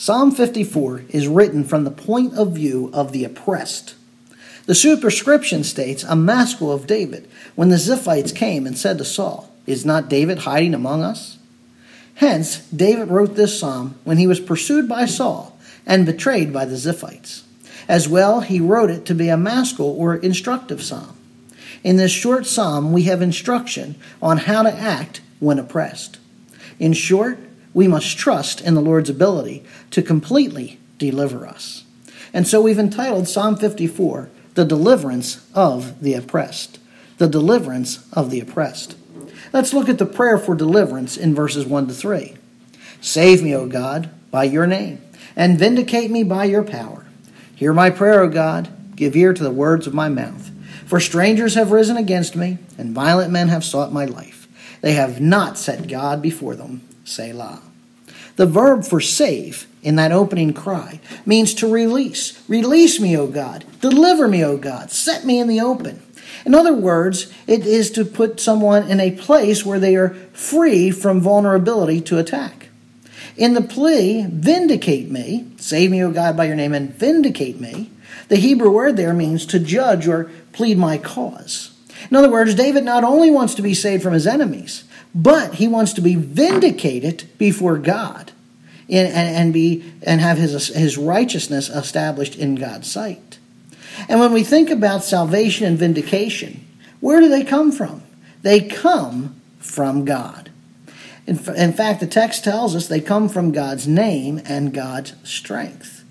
Psalm 54 is written from the point of view of the oppressed. The superscription states a maskil of David when the Ziphites came and said to Saul, Is not David hiding among us? Hence, David wrote this psalm when he was pursued by Saul and betrayed by the Ziphites. As well, he wrote it to be a maskil or instructive psalm. In this short psalm, we have instruction on how to act when oppressed. In short, we must trust in the Lord's ability to completely deliver us. And so we've entitled Psalm 54, The Deliverance of the Oppressed. The Deliverance of the Oppressed. Let's look at the prayer for deliverance in verses 1 to 3. Save me, O God, by your name, and vindicate me by your power. Hear my prayer, O God, give ear to the words of my mouth. For strangers have risen against me, and violent men have sought my life. They have not set God before them. Selah. The verb for save in that opening cry means to release. Release me, O God. Deliver me, O God. Set me in the open. In other words, it is to put someone in a place where they are free from vulnerability to attack. In the plea, vindicate me, save me, O God, by your name, and vindicate me, the Hebrew word there means to judge or plead my cause. In other words, David not only wants to be saved from his enemies, but he wants to be vindicated before God and, and, be and have his his righteousness established in God's sight. And when we think about salvation and vindication, where do they come from? They come from God. In, in fact, the text tells us they come from God's name and God's strength.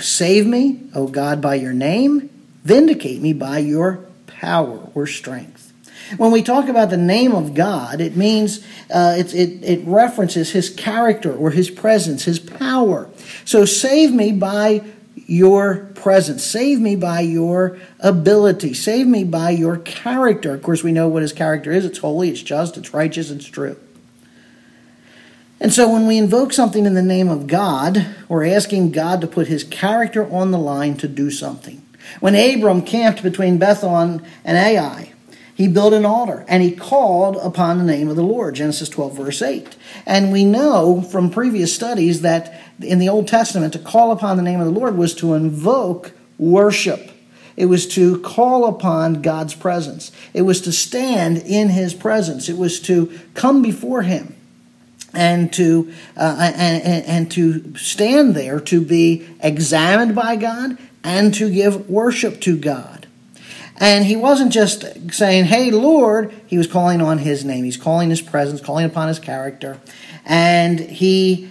Save me, O God, by your name. Vindicate me by your power or strength. When we talk about the name of God, it means uh, it, it, it references his character or his presence, his power. So save me by your presence. Save me by your ability. Save me by your character. Of course, we know what his character is it's holy, it's just, it's righteous, it's true. And so when we invoke something in the name of God, we're asking God to put his character on the line to do something. When Abram camped between Bethel and Ai, he built an altar and he called upon the name of the Lord, Genesis 12, verse 8. And we know from previous studies that in the Old Testament, to call upon the name of the Lord was to invoke worship. It was to call upon God's presence. It was to stand in his presence. It was to come before him and to uh, and, and to stand there to be examined by God and to give worship to God. And he wasn't just saying, Hey, Lord, he was calling on his name. He's calling his presence, calling upon his character. And he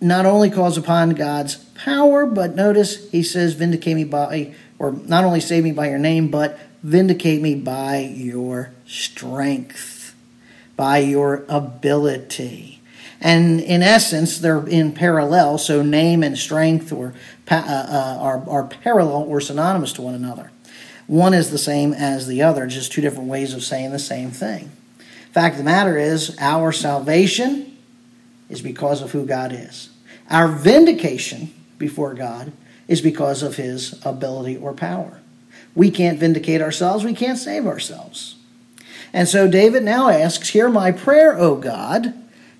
not only calls upon God's power, but notice he says, Vindicate me by, or not only save me by your name, but vindicate me by your strength, by your ability. And in essence, they're in parallel, so name and strength uh, uh, are, are parallel or synonymous to one another. One is the same as the other, just two different ways of saying the same thing. Fact of the matter is, our salvation is because of who God is. Our vindication before God is because of his ability or power. We can't vindicate ourselves, we can't save ourselves. And so David now asks, Hear my prayer, O God.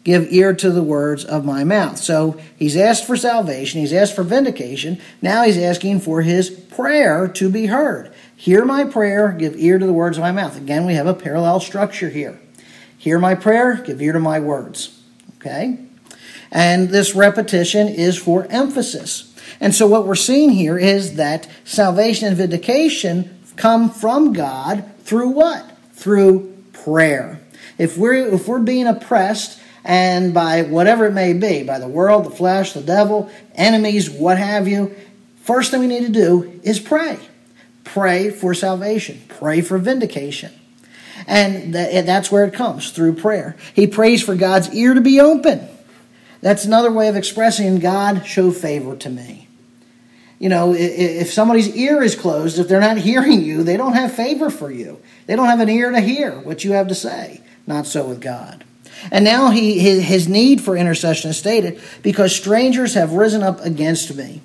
Give ear to the words of my mouth. So he's asked for salvation, he's asked for vindication. Now he's asking for his prayer to be heard. Hear my prayer, give ear to the words of my mouth. Again, we have a parallel structure here. Hear my prayer, give ear to my words. Okay? And this repetition is for emphasis. And so what we're seeing here is that salvation and vindication come from God through what? Through prayer. If we're if we're being oppressed and by whatever it may be, by the world, the flesh, the devil, enemies, what have you, first thing we need to do is pray pray for salvation, pray for vindication. And that's where it comes through prayer. He prays for God's ear to be open. That's another way of expressing God, show favor to me. You know, if somebody's ear is closed, if they're not hearing you, they don't have favor for you. They don't have an ear to hear what you have to say. Not so with God. And now he, his need for intercession is stated because strangers have risen up against me.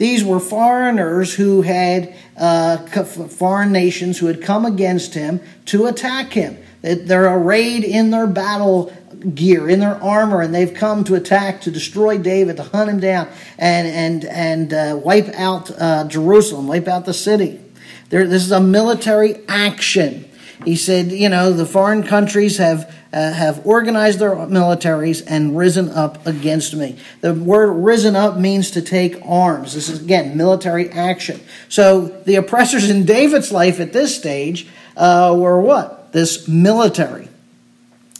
These were foreigners who had, uh, foreign nations who had come against him to attack him. They're arrayed in their battle gear, in their armor, and they've come to attack, to destroy David, to hunt him down, and and and uh, wipe out uh, Jerusalem, wipe out the city. There, this is a military action. He said, you know, the foreign countries have uh, have organized their militaries and risen up against me. The word risen up means to take arms. This is, again, military action. So the oppressors in David's life at this stage uh, were what? This military.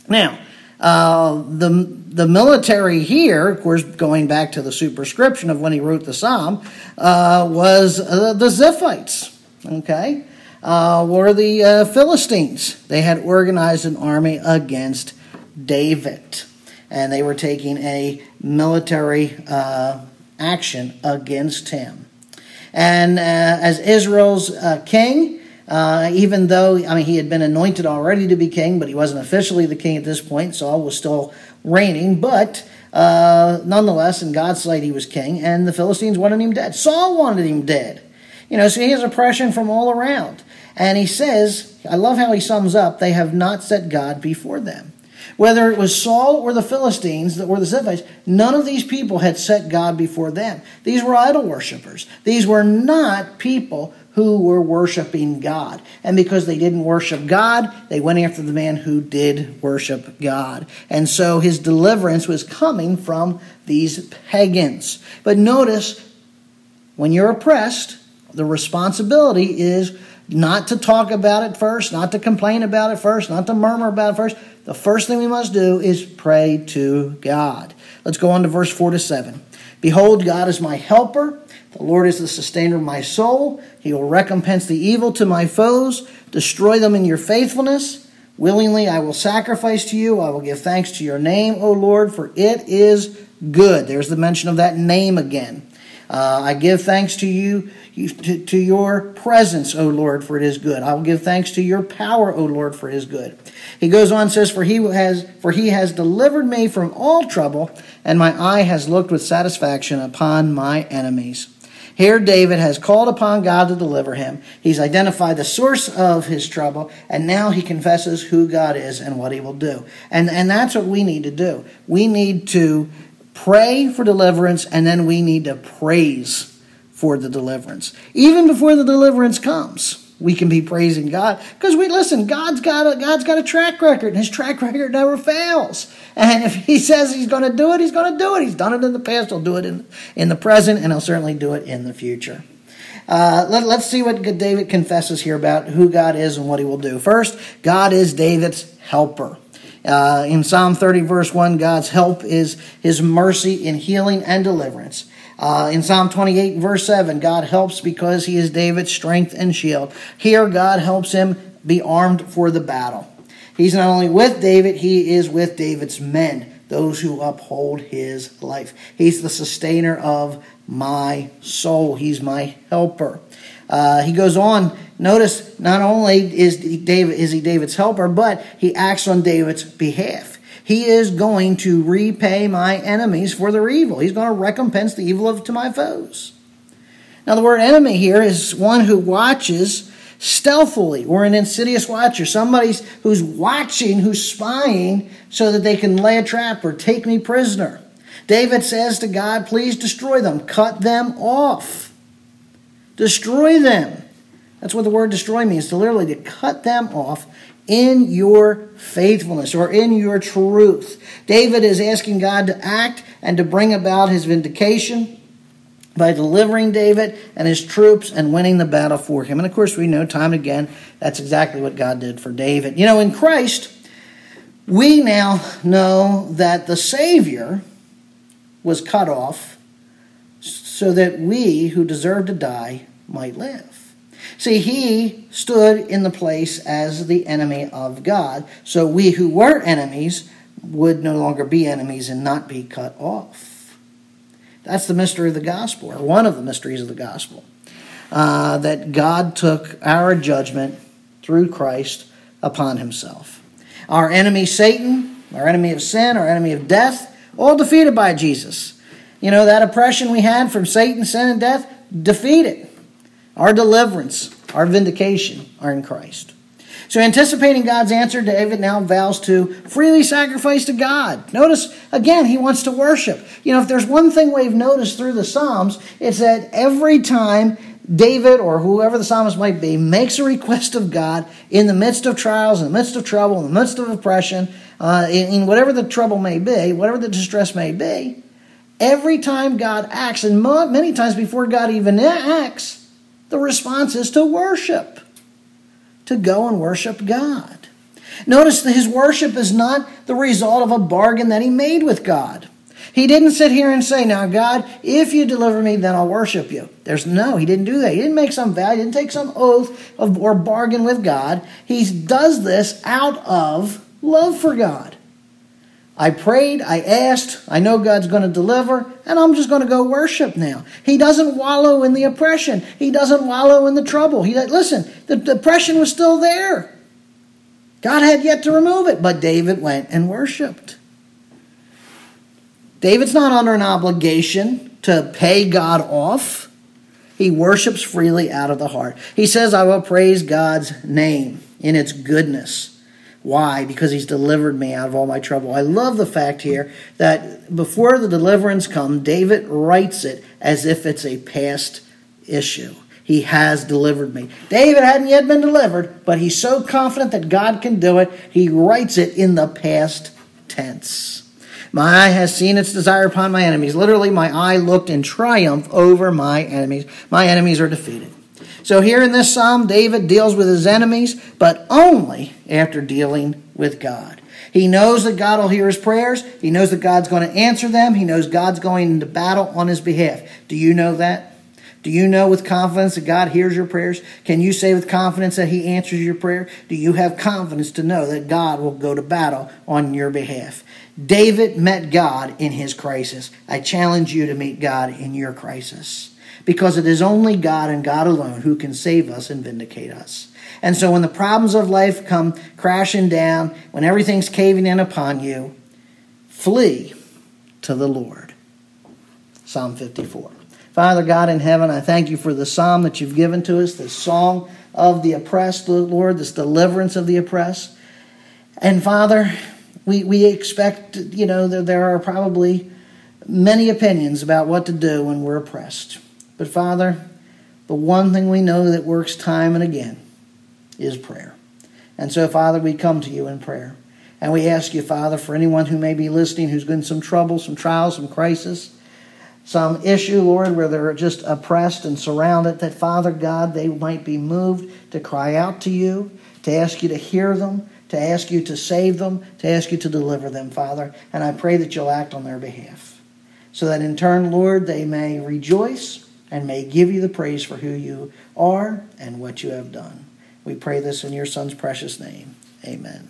Now, uh, the, the military here, of course, going back to the superscription of when he wrote the psalm, uh, was uh, the Ziphites. Okay? Uh, were the uh, Philistines. They had organized an army against David, and they were taking a military uh, action against him. And uh, as Israel's uh, king, uh, even though I mean he had been anointed already to be king, but he wasn't officially the king at this point. Saul was still reigning, but nonetheless, in God's sight, he was king, and the Philistines wanted him dead. Saul wanted him dead. You know, so he has oppression from all around. And he says, I love how he sums up, they have not set God before them. Whether it was Saul or the Philistines that were the Ziphites, none of these people had set God before them. These were idol worshippers. These were not people who were worshiping God. And because they didn't worship God, they went after the man who did worship God. And so his deliverance was coming from these pagans. But notice, when you're oppressed, the responsibility is not to talk about it first, not to complain about it first, not to murmur about it first. The first thing we must do is pray to God. Let's go on to verse 4 to 7. Behold, God is my helper. The Lord is the sustainer of my soul. He will recompense the evil to my foes, destroy them in your faithfulness. Willingly I will sacrifice to you. I will give thanks to your name, O Lord, for it is good. There's the mention of that name again. Uh, I give thanks to you, to, to your presence, O Lord, for it is good. I will give thanks to your power, O Lord, for it is good. He goes on says, For he has for he has delivered me from all trouble, and my eye has looked with satisfaction upon my enemies. Here, David has called upon God to deliver him. He's identified the source of his trouble, and now he confesses who God is and what he will do. And, and that's what we need to do. We need to pray for deliverance, and then we need to praise for the deliverance. Even before the deliverance comes, we can be praising God because we listen. God's got a God's got a track record, and His track record never fails. And if He says He's going to do it, He's going to do it. He's done it in the past. He'll do it in in the present, and He'll certainly do it in the future. Uh, let, us see what David confesses here about who God is and what He will do. First, God is David's helper. Uh, in Psalm 30, verse 1, God's help is his mercy in healing and deliverance. Uh, in Psalm 28, verse 7, God helps because he is David's strength and shield. Here, God helps him be armed for the battle. He's not only with David, he is with David's men, those who uphold his life. He's the sustainer of my soul, he's my helper. Uh, he goes on. Notice not only is David is he David's helper, but he acts on David's behalf. He is going to repay my enemies for their evil. He's going to recompense the evil of to my foes. Now, the word enemy here is one who watches stealthily or an insidious watcher, somebody who's watching, who's spying, so that they can lay a trap or take me prisoner. David says to God, Please destroy them, cut them off. Destroy them. That's what the word destroy means, to literally to cut them off in your faithfulness or in your truth. David is asking God to act and to bring about his vindication by delivering David and his troops and winning the battle for him. And of course, we know time and again that's exactly what God did for David. You know, in Christ, we now know that the Savior was cut off so that we who deserve to die might live. See, he stood in the place as the enemy of God, so we who were enemies would no longer be enemies and not be cut off. That's the mystery of the gospel, or one of the mysteries of the gospel. Uh, that God took our judgment through Christ upon himself. Our enemy, Satan, our enemy of sin, our enemy of death, all defeated by Jesus. You know, that oppression we had from Satan, sin, and death, defeated. Our deliverance, our vindication are in Christ. So, anticipating God's answer, David now vows to freely sacrifice to God. Notice, again, he wants to worship. You know, if there's one thing we've noticed through the Psalms, it's that every time David or whoever the psalmist might be makes a request of God in the midst of trials, in the midst of trouble, in the midst of oppression, uh, in, in whatever the trouble may be, whatever the distress may be, every time God acts, and many times before God even acts, the response is to worship to go and worship God. Notice that his worship is not the result of a bargain that he made with God. He didn't sit here and say, Now, God, if you deliver me, then I'll worship you. There's no, he didn't do that. He didn't make some vow, he didn't take some oath of, or bargain with God. He does this out of love for God. I prayed, I asked, I know God's going to deliver, and I'm just going to go worship now. He doesn't wallow in the oppression. He doesn't wallow in the trouble. He listen, the depression was still there. God had yet to remove it, but David went and worshiped. David's not under an obligation to pay God off. He worships freely out of the heart. He says, I will praise God's name in its goodness. Why? Because he's delivered me out of all my trouble. I love the fact here that before the deliverance come, David writes it as if it's a past issue. He has delivered me. David hadn't yet been delivered, but he's so confident that God can do it, he writes it in the past tense. My eye has seen its desire upon my enemies. Literally, my eye looked in triumph over my enemies. My enemies are defeated. So here in this psalm, David deals with his enemies, but only after dealing with God. He knows that God will hear his prayers. He knows that God's going to answer them. He knows God's going into battle on his behalf. Do you know that? Do you know with confidence that God hears your prayers? Can you say with confidence that He answers your prayer? Do you have confidence to know that God will go to battle on your behalf? David met God in his crisis. I challenge you to meet God in your crisis because it is only God and God alone who can save us and vindicate us. And so when the problems of life come crashing down, when everything's caving in upon you, flee to the Lord. Psalm 54. Father God in heaven, I thank you for the psalm that you've given to us, this song of the oppressed, Lord, this deliverance of the oppressed. And Father, we, we expect, you know, that there are probably many opinions about what to do when we're oppressed. But Father, the one thing we know that works time and again is prayer. And so, Father, we come to you in prayer. And we ask you, Father, for anyone who may be listening who's in some trouble, some trials, some crisis, some issue, Lord, where they're just oppressed and surrounded, that, Father God, they might be moved to cry out to you, to ask you to hear them, to ask you to save them, to ask you to deliver them, Father. And I pray that you'll act on their behalf. So that in turn, Lord, they may rejoice and may give you the praise for who you are and what you have done. We pray this in your Son's precious name. Amen.